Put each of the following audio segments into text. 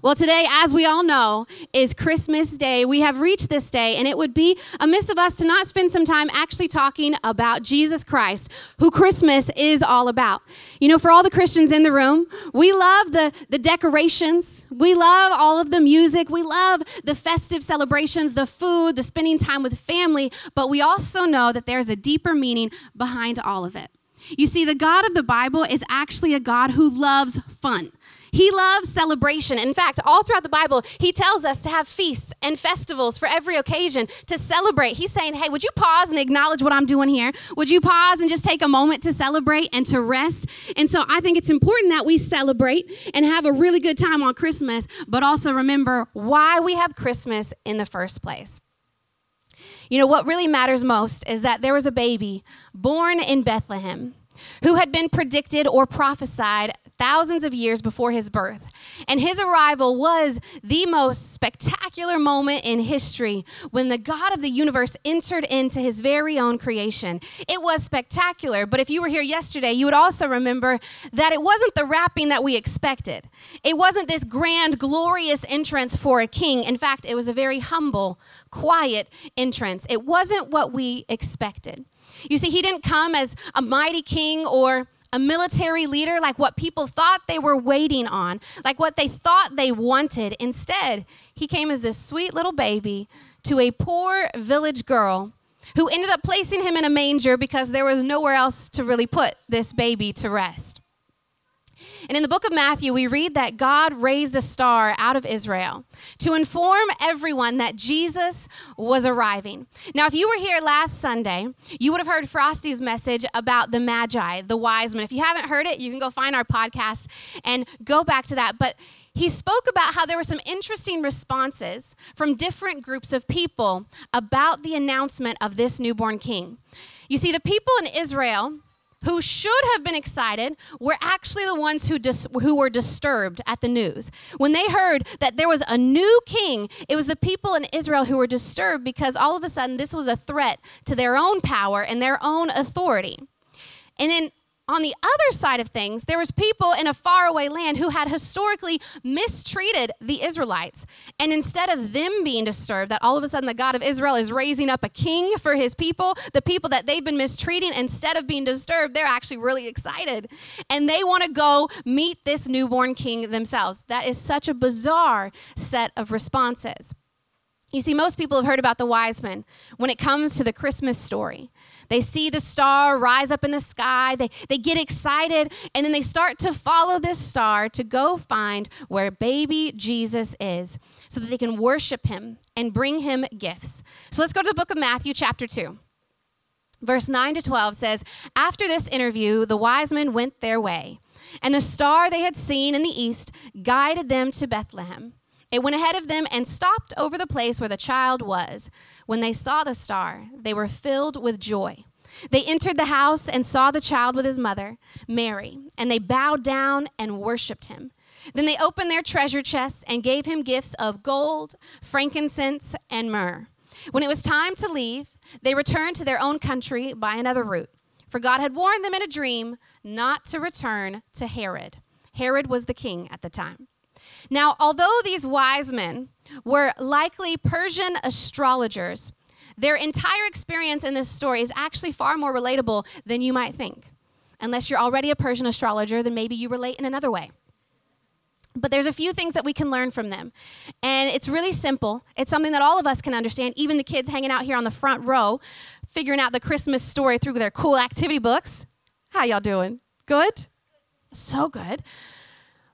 Well, today, as we all know, is Christmas Day. We have reached this day, and it would be amiss of us to not spend some time actually talking about Jesus Christ, who Christmas is all about. You know, for all the Christians in the room, we love the, the decorations, we love all of the music, we love the festive celebrations, the food, the spending time with family, but we also know that there's a deeper meaning behind all of it. You see, the God of the Bible is actually a God who loves fun. He loves celebration. In fact, all throughout the Bible, he tells us to have feasts and festivals for every occasion to celebrate. He's saying, Hey, would you pause and acknowledge what I'm doing here? Would you pause and just take a moment to celebrate and to rest? And so I think it's important that we celebrate and have a really good time on Christmas, but also remember why we have Christmas in the first place. You know, what really matters most is that there was a baby born in Bethlehem who had been predicted or prophesied thousands of years before his birth. And his arrival was the most spectacular moment in history when the God of the universe entered into his very own creation. It was spectacular, but if you were here yesterday, you would also remember that it wasn't the wrapping that we expected. It wasn't this grand, glorious entrance for a king. In fact, it was a very humble, quiet entrance. It wasn't what we expected. You see, he didn't come as a mighty king or a military leader, like what people thought they were waiting on, like what they thought they wanted. Instead, he came as this sweet little baby to a poor village girl who ended up placing him in a manger because there was nowhere else to really put this baby to rest. And in the book of Matthew, we read that God raised a star out of Israel to inform everyone that Jesus was arriving. Now, if you were here last Sunday, you would have heard Frosty's message about the Magi, the wise men. If you haven't heard it, you can go find our podcast and go back to that. But he spoke about how there were some interesting responses from different groups of people about the announcement of this newborn king. You see, the people in Israel, who should have been excited were actually the ones who, dis- who were disturbed at the news. When they heard that there was a new king, it was the people in Israel who were disturbed because all of a sudden this was a threat to their own power and their own authority. And then on the other side of things, there was people in a faraway land who had historically mistreated the Israelites. And instead of them being disturbed that all of a sudden the God of Israel is raising up a king for his people, the people that they've been mistreating, instead of being disturbed, they're actually really excited. And they want to go meet this newborn king themselves. That is such a bizarre set of responses. You see, most people have heard about the wise men when it comes to the Christmas story. They see the star rise up in the sky, they, they get excited, and then they start to follow this star to go find where baby Jesus is so that they can worship him and bring him gifts. So let's go to the book of Matthew, chapter 2. Verse 9 to 12 says After this interview, the wise men went their way, and the star they had seen in the east guided them to Bethlehem. It went ahead of them and stopped over the place where the child was. When they saw the star, they were filled with joy. They entered the house and saw the child with his mother, Mary, and they bowed down and worshiped him. Then they opened their treasure chests and gave him gifts of gold, frankincense, and myrrh. When it was time to leave, they returned to their own country by another route, for God had warned them in a dream not to return to Herod. Herod was the king at the time. Now, although these wise men were likely Persian astrologers, their entire experience in this story is actually far more relatable than you might think. Unless you're already a Persian astrologer, then maybe you relate in another way. But there's a few things that we can learn from them. And it's really simple. It's something that all of us can understand, even the kids hanging out here on the front row, figuring out the Christmas story through their cool activity books. How y'all doing? Good? So good.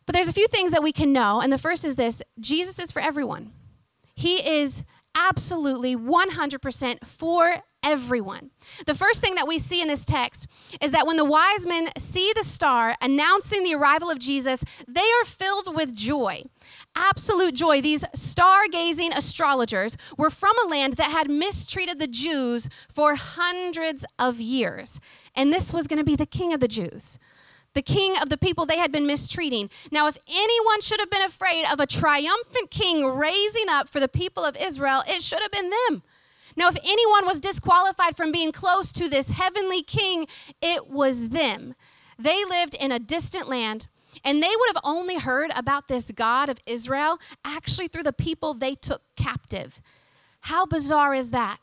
But there's a few things that we can know, and the first is this Jesus is for everyone. He is absolutely 100% for everyone. The first thing that we see in this text is that when the wise men see the star announcing the arrival of Jesus, they are filled with joy. Absolute joy. These stargazing astrologers were from a land that had mistreated the Jews for hundreds of years. And this was going to be the king of the Jews the king of the people they had been mistreating. Now, if anyone should have been afraid of a triumphant king raising up for the people of Israel, it should have been them. Now, if anyone was disqualified from being close to this heavenly king, it was them. They lived in a distant land And they would have only heard about this God of Israel actually through the people they took captive. How bizarre is that?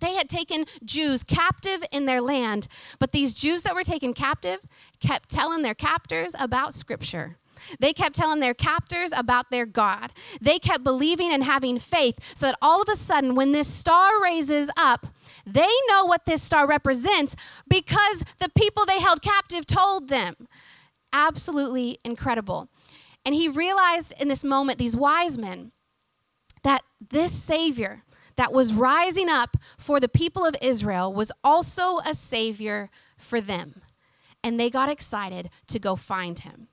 They had taken Jews captive in their land, but these Jews that were taken captive kept telling their captors about Scripture. They kept telling their captors about their God. They kept believing and having faith so that all of a sudden, when this star raises up, they know what this star represents because the people they held captive told them. Absolutely incredible. And he realized in this moment, these wise men, that this Savior that was rising up for the people of Israel was also a Savior for them. And they got excited to go find him.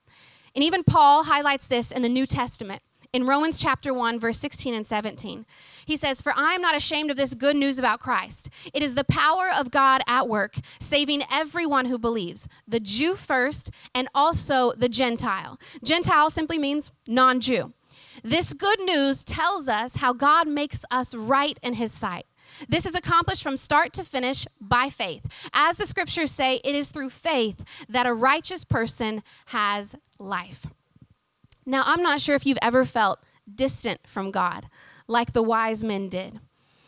And even Paul highlights this in the New Testament in Romans chapter 1, verse 16 and 17. He says, For I am not ashamed of this good news about Christ. It is the power of God at work, saving everyone who believes, the Jew first, and also the Gentile. Gentile simply means non Jew. This good news tells us how God makes us right in his sight. This is accomplished from start to finish by faith. As the scriptures say, it is through faith that a righteous person has life. Now, I'm not sure if you've ever felt distant from God like the wise men did.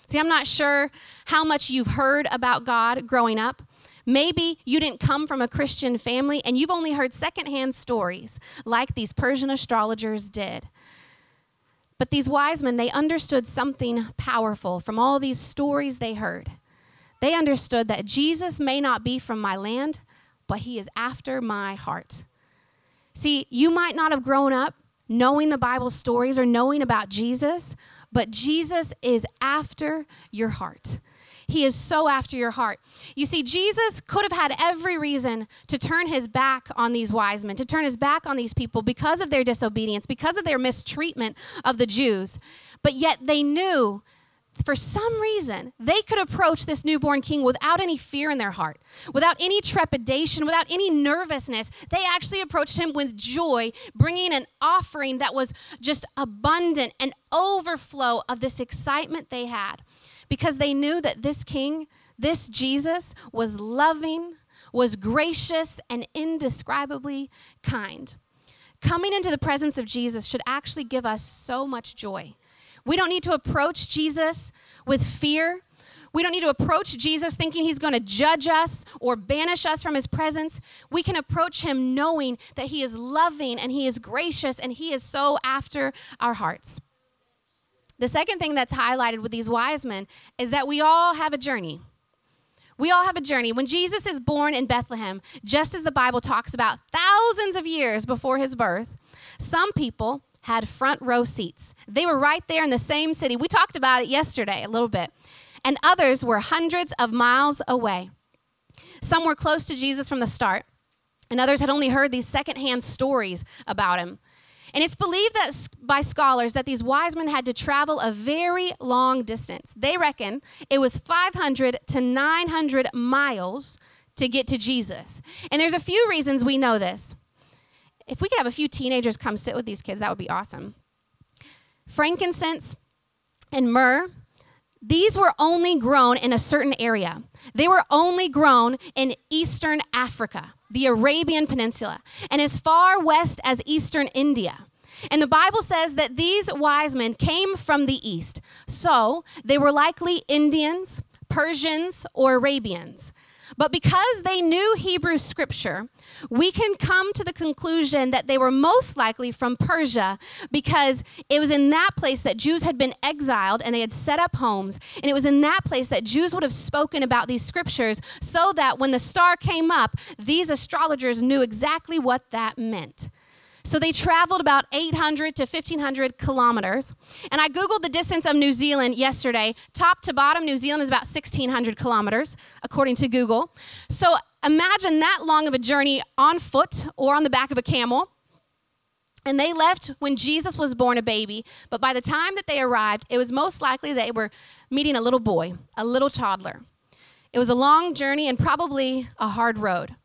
See, I'm not sure how much you've heard about God growing up. Maybe you didn't come from a Christian family and you've only heard secondhand stories like these Persian astrologers did. But these wise men, they understood something powerful from all these stories they heard. They understood that Jesus may not be from my land, but he is after my heart. See, you might not have grown up knowing the Bible stories or knowing about Jesus, but Jesus is after your heart. He is so after your heart. You see, Jesus could have had every reason to turn his back on these wise men, to turn his back on these people because of their disobedience, because of their mistreatment of the Jews. But yet they knew for some reason, they could approach this newborn king without any fear in their heart, without any trepidation, without any nervousness. They actually approached him with joy, bringing an offering that was just abundant and overflow of this excitement they had because they knew that this king, this Jesus, was loving, was gracious, and indescribably kind. Coming into the presence of Jesus should actually give us so much joy we don't need to approach Jesus with fear. We don't need to approach Jesus thinking he's going to judge us or banish us from his presence. We can approach him knowing that he is loving and he is gracious and he is so after our hearts. The second thing that's highlighted with these wise men is that we all have a journey. We all have a journey. When Jesus is born in Bethlehem, just as the Bible talks about thousands of years before his birth, some people had front row seats. They were right there in the same city. We talked about it yesterday a little bit. And others were hundreds of miles away. Some were close to Jesus from the start, and others had only heard these secondhand stories about him. And it's believed that by scholars that these wise men had to travel a very long distance. They reckon it was 500 to 900 miles to get to Jesus. And there's a few reasons we know this if we could have a few teenagers come sit with these kids, that would be awesome. Frankincense and myrrh, these were only grown in a certain area. They were only grown in eastern Africa, the Arabian Peninsula, and as far west as eastern India. And the Bible says that these wise men came from the east. So they were likely Indians, Persians, or Arabians. But because they knew Hebrew scripture, we can come to the conclusion that they were most likely from Persia because it was in that place that Jews had been exiled and they had set up homes. And it was in that place that Jews would have spoken about these scriptures so that when the star came up, these astrologers knew exactly what that meant. So they traveled about 800 to 1500 kilometers. And I Googled the distance of New Zealand yesterday. Top to bottom, New Zealand is about 1600 kilometers, according to Google. So imagine that long of a journey on foot or on the back of a camel. And they left when Jesus was born a baby, but by the time that they arrived, it was most likely they were meeting a little boy, a little toddler. It was a long journey and probably a hard road.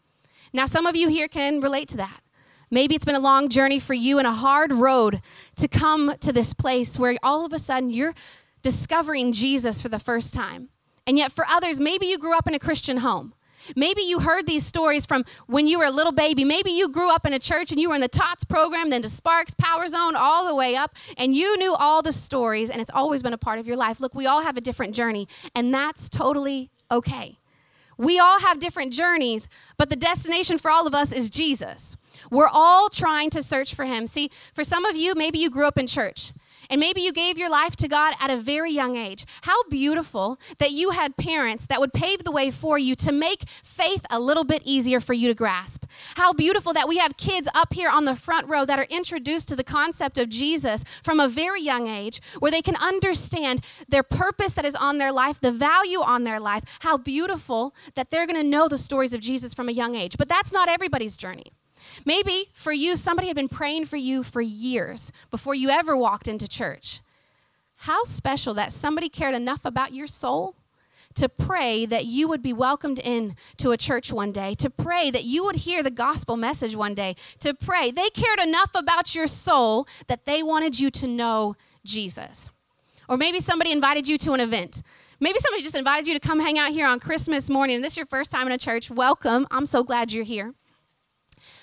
Now, some of you here can relate to that. Maybe it's been a long journey for you and a hard road to come to this place where all of a sudden you're discovering Jesus for the first time. And yet, for others, maybe you grew up in a Christian home. Maybe you heard these stories from when you were a little baby. Maybe you grew up in a church and you were in the TOTS program, then to Sparks, Power Zone, all the way up, and you knew all the stories, and it's always been a part of your life. Look, we all have a different journey, and that's totally okay. We all have different journeys, but the destination for all of us is Jesus. We're all trying to search for him. See, for some of you, maybe you grew up in church. And maybe you gave your life to God at a very young age. How beautiful that you had parents that would pave the way for you to make faith a little bit easier for you to grasp. How beautiful that we have kids up here on the front row that are introduced to the concept of Jesus from a very young age, where they can understand their purpose that is on their life, the value on their life. How beautiful that they're going to know the stories of Jesus from a young age. But that's not everybody's journey. Maybe for you, somebody had been praying for you for years before you ever walked into church. How special that somebody cared enough about your soul to pray that you would be welcomed in to a church one day, to pray that you would hear the gospel message one day, to pray. They cared enough about your soul that they wanted you to know Jesus. Or maybe somebody invited you to an event. Maybe somebody just invited you to come hang out here on Christmas morning. And this is your first time in a church. Welcome. I'm so glad you're here.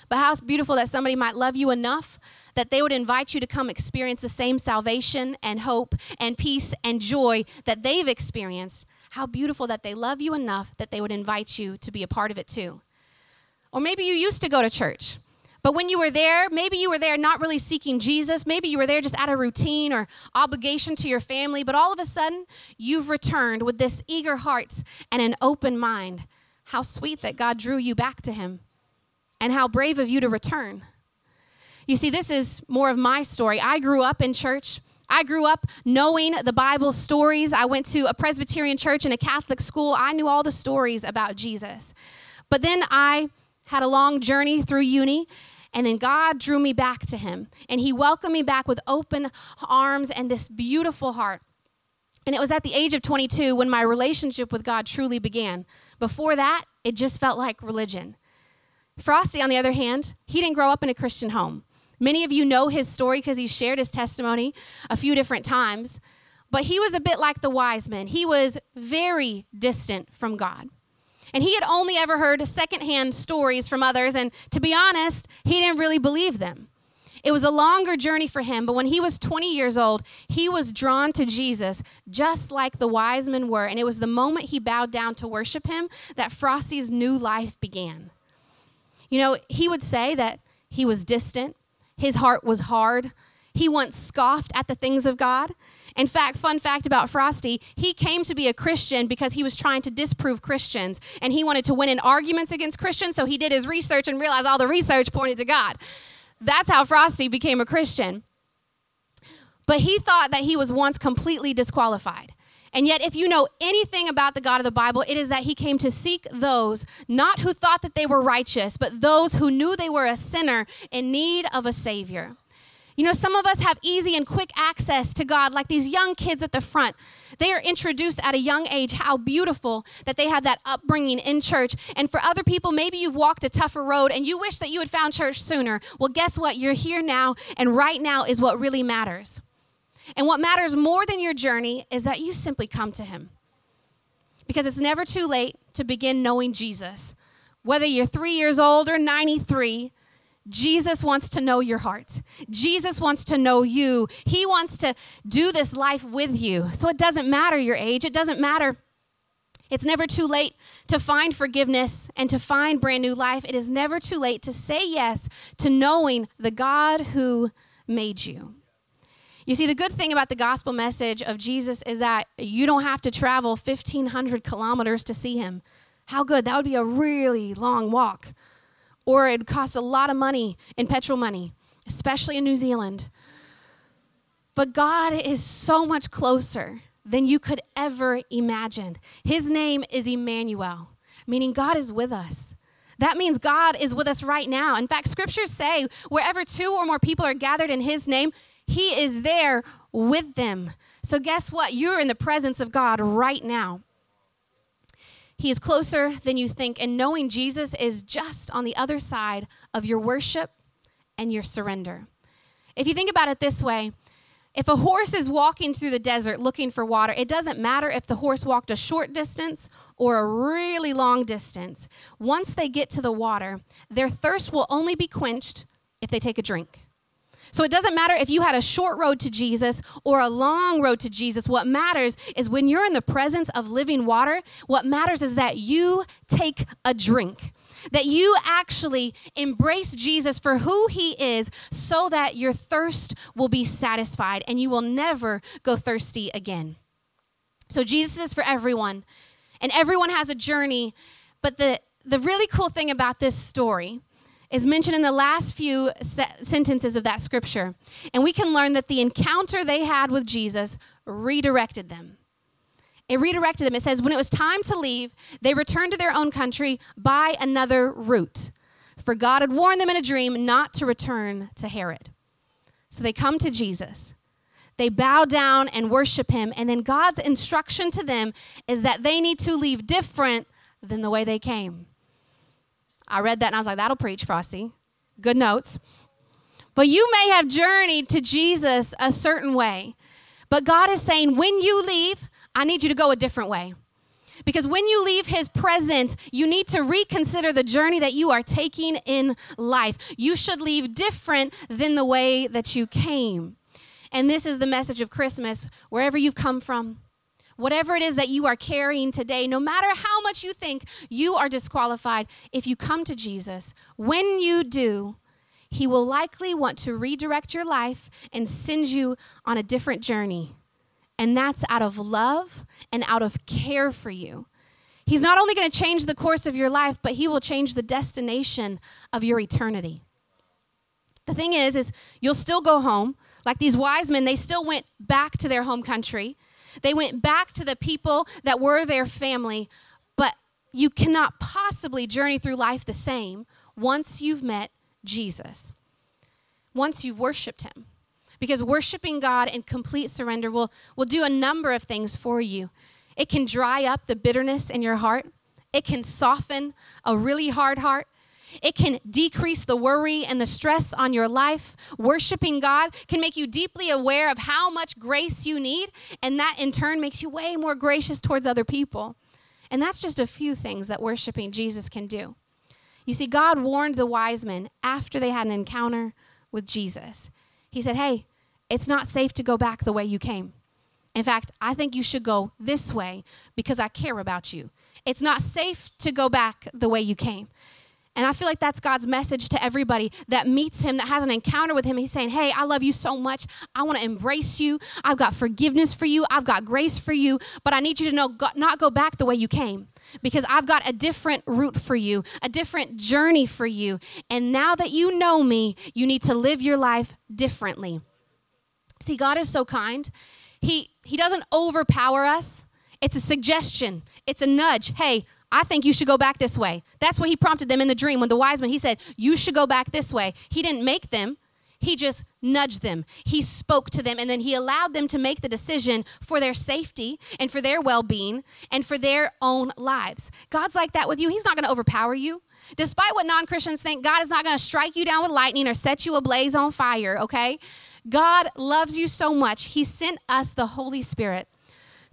But how beautiful that somebody might love you enough that they would invite you to come experience the same salvation and hope and peace and joy that they've experienced. How beautiful that they love you enough that they would invite you to be a part of it too. Or maybe you used to go to church. But when you were there, maybe you were there not really seeking Jesus. Maybe you were there just out of routine or obligation to your family. But all of a sudden, you've returned with this eager heart and an open mind. How sweet that God drew you back to Him and how brave of you to return. You see, this is more of my story. I grew up in church. I grew up knowing the Bible stories. I went to a Presbyterian church and a Catholic school. I knew all the stories about Jesus. But then I had a long journey through uni, and then God drew me back to Him. And He welcomed me back with open arms and this beautiful heart. And it was at the age of 22 when my relationship with God truly began. Before that, it just felt like religion. Frosty, on the other hand, he didn't grow up in a Christian home. Many of you know his story because he shared his testimony a few different times. But he was a bit like the wise men. He was very distant from God. And he had only ever heard secondhand stories from others. And to be honest, he didn't really believe them. It was a longer journey for him, but when he was 20 years old, he was drawn to Jesus just like the wise men were. And it was the moment he bowed down to worship him that Frosty's new life began. You know, he would say that he was distant, his heart was hard, he once scoffed at the things of God. In fact, fun fact about Frosty, he came to be a Christian because he was trying to disprove Christians and he wanted to win in arguments against Christians, so he did his research and realized all the research pointed to God. That's how Frosty became a Christian. But he thought that he was once completely disqualified. And yet, if you know anything about the God of the Bible, it is that he came to seek those not who thought that they were righteous, but those who knew they were a sinner in need of a Savior. You know, some of us have easy and quick access to God, like these young kids at the front. They are introduced at a young age. How beautiful that they have that upbringing in church. And for other people, maybe you've walked a tougher road and you wish that you had found church sooner. Well, guess what? You're here now, and right now is what really matters. And what matters more than your journey is that you simply come to Him. Because it's never too late to begin knowing Jesus. Whether you're three years old or 93, Jesus wants to know your heart. Jesus wants to know you. He wants to do this life with you. So it doesn't matter your age, it doesn't matter. It's never too late to find forgiveness and to find brand new life. It is never too late to say yes to knowing the God who made you. You see, the good thing about the gospel message of Jesus is that you don't have to travel 1,500 kilometers to see him. How good? That would be a really long walk. Or it'd cost a lot of money in petrol money, especially in New Zealand. But God is so much closer than you could ever imagine. His name is Emmanuel, meaning God is with us. That means God is with us right now. In fact, scriptures say wherever two or more people are gathered in His name, he is there with them. So, guess what? You're in the presence of God right now. He is closer than you think, and knowing Jesus is just on the other side of your worship and your surrender. If you think about it this way, If a horse is walking through the desert looking for water, it doesn't matter if the horse walked a short distance or a really long distance. Once they get to the water, their thirst will only be quenched if they take a drink. So it doesn't matter if you had a short road to Jesus or a long road to Jesus. What matters is when you're in the presence of living water, what matters is that you take a drink that you actually embrace Jesus for who he is so that your thirst will be satisfied and you will never go thirsty again. So Jesus is for everyone, and everyone has a journey. But the, the really cool thing about this story is mentioned in the last few se- sentences of that scripture. And we can learn that the encounter they had with Jesus redirected them. It redirected them. It says, when it was time to leave, they returned to their own country by another route. For God had warned them in a dream not to return to Herod. So they come to Jesus. They bow down and worship him. And then God's instruction to them is that they need to leave different than the way they came. I read that and I was like, that'll preach, Frosty. Good notes. But you may have journeyed to Jesus a certain way. But God is saying, when you leave, I need you to go a different way. Because when you leave his presence, you need to reconsider the journey that you are taking in life. You should leave different than the way that you came. And this is the message of Christmas, wherever you've come from. Whatever it is that you are carrying today, no matter how much you think you are disqualified, if you come to Jesus, when you do, he will likely want to redirect your life and send you on a different journey. And that's out of love and out of care for you. He's not only going to change the course of your life, but he will change the destination of your eternity. The thing is is you'll still go home. Like these wise men, they still went back to their home country. They went back to the people that were their family, but you cannot possibly journey through life the same once you've met Jesus. Once you've worshiped him. Because worshiping God in complete surrender will, will do a number of things for you. It can dry up the bitterness in your heart, it can soften a really hard heart. It can decrease the worry and the stress on your life. Worshiping God can make you deeply aware of how much grace you need, and that in turn makes you way more gracious towards other people. And that's just a few things that worshiping Jesus can do. You see, God warned the wise men after they had an encounter with Jesus. He said, Hey, it's not safe to go back the way you came. In fact, I think you should go this way because I care about you. It's not safe to go back the way you came. And I feel like that's God's message to everybody that meets Him, that has an encounter with Him. He's saying, Hey, I love you so much. I want to embrace you. I've got forgiveness for you. I've got grace for you. But I need you to know, not go back the way you came because I've got a different route for you, a different journey for you. And now that you know me, you need to live your life differently. See, God is so kind. He, he doesn't overpower us. It's a suggestion, it's a nudge. Hey, I think you should go back this way. That's what he prompted them in the dream when the wise men, he said, You should go back this way. He didn't make them, he just nudged them. He spoke to them, and then he allowed them to make the decision for their safety and for their well being and for their own lives. God's like that with you. He's not going to overpower you. Despite what non Christians think, God is not going to strike you down with lightning or set you ablaze on fire, okay? God loves you so much. He sent us the Holy Spirit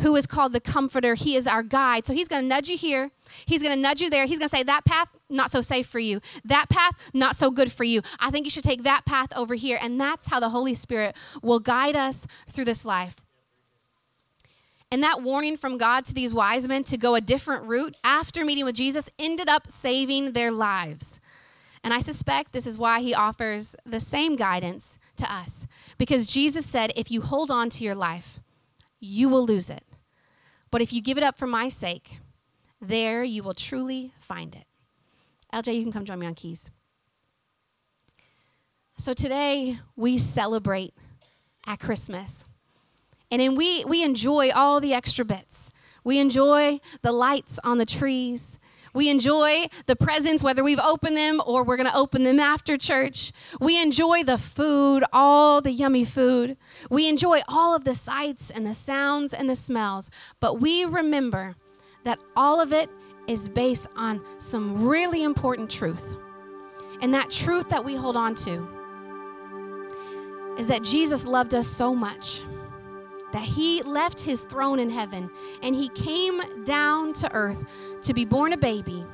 who is called the comforter. He is our guide. So he's going to nudge you here. He's going to nudge you there. He's going to say, That path, not so safe for you. That path, not so good for you. I think you should take that path over here. And that's how the Holy Spirit will guide us through this life. And that warning from God to these wise men to go a different route after meeting with Jesus ended up saving their lives. And I suspect this is why he offers the same guidance to us. Because Jesus said, if you hold on to your life, you will lose it. But if you give it up for my sake, there you will truly find it. LJ, you can come join me on keys. So today we celebrate at Christmas. And then we, we enjoy all the extra bits. We enjoy the lights on the trees. We enjoy the presents, whether we've opened them or we're going to open them after church. We enjoy the food, all the yummy food. We enjoy all of the sights and the sounds and the smells. But we remember that all of it is based on some really important truth. And that truth that we hold on to is that Jesus loved us so much that he left his throne in heaven and he came down to earth to be born a baby,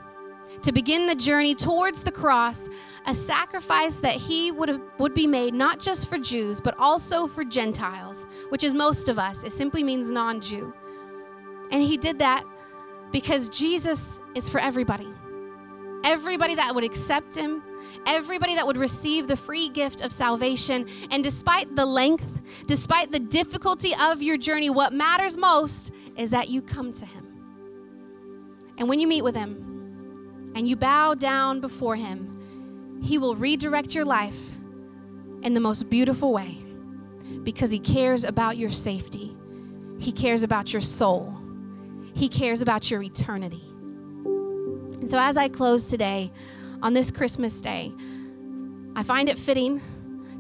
to begin the journey towards the cross, a sacrifice that he would, have, would be made not just for Jews, but also for Gentiles, which is most of us. It simply means non Jew. And he did that because Jesus is for everybody. Everybody that would accept him, everybody that would receive the free gift of salvation. And despite the length, despite the difficulty of your journey, what matters most is that you come to Him. And when you meet with Him and you bow down before Him, He will redirect your life in the most beautiful way because He cares about your safety, He cares about your soul, He cares about your eternity. And so, as I close today, on this Christmas day, I find it fitting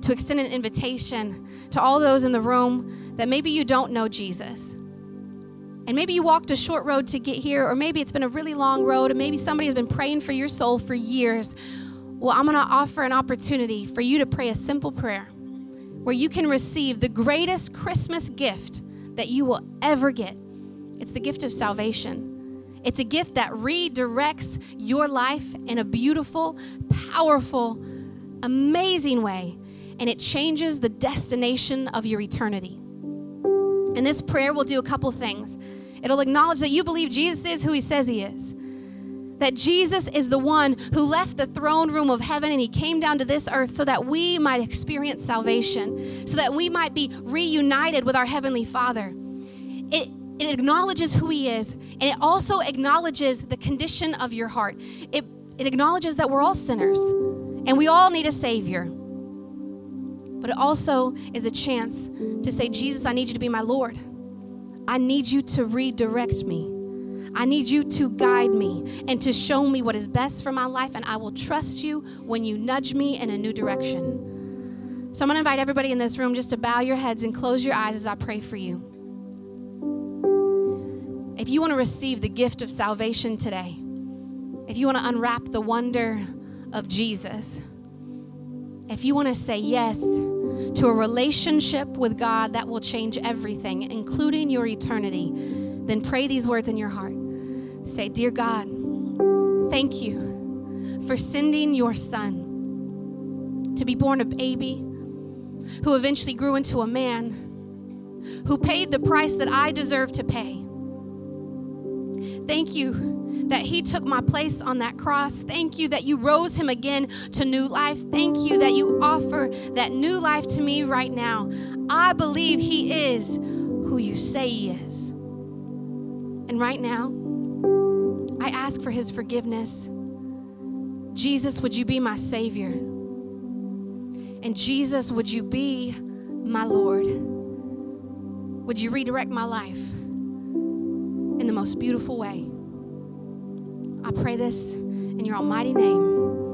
to extend an invitation to all those in the room that maybe you don't know Jesus. And maybe you walked a short road to get here, or maybe it's been a really long road, and maybe somebody has been praying for your soul for years. Well, I'm going to offer an opportunity for you to pray a simple prayer where you can receive the greatest Christmas gift that you will ever get. It's the gift of salvation. It's a gift that redirects your life in a beautiful, powerful, amazing way, and it changes the destination of your eternity. And this prayer will do a couple things. It'll acknowledge that you believe Jesus is who he says he is. That Jesus is the one who left the throne room of heaven and he came down to this earth so that we might experience salvation, so that we might be reunited with our Heavenly Father. It, acknowledges who he is, and it also acknowledges the condition of your heart. It, it acknowledges that we're all sinners and we all need a Savior. But it also is a chance to say, Jesus, I need you to be my Lord. I need you to redirect me. I need you to guide me and to show me what is best for my life, and I will trust you when you nudge me in a new direction. So I'm going to invite everybody in this room just to bow your heads and close your eyes as I pray for you. If you want to receive the gift of salvation today, if you want to unwrap the wonder of Jesus, if you want to say yes to a relationship with God that will change everything, including your eternity, then pray these words in your heart. Say, Dear God, thank you for sending your son to be born a baby who eventually grew into a man who paid the price that I deserve to pay Thank you that He took my place on that cross. Thank you that you rose Him again to new life. Thank you that you offer that new life to me right now. I believe He is who you say He is. And right now, I ask for His forgiveness. Jesus, would you be my Savior? And Jesus, would you be my Lord? Would you redirect my life? The most beautiful way. I pray this in your almighty name.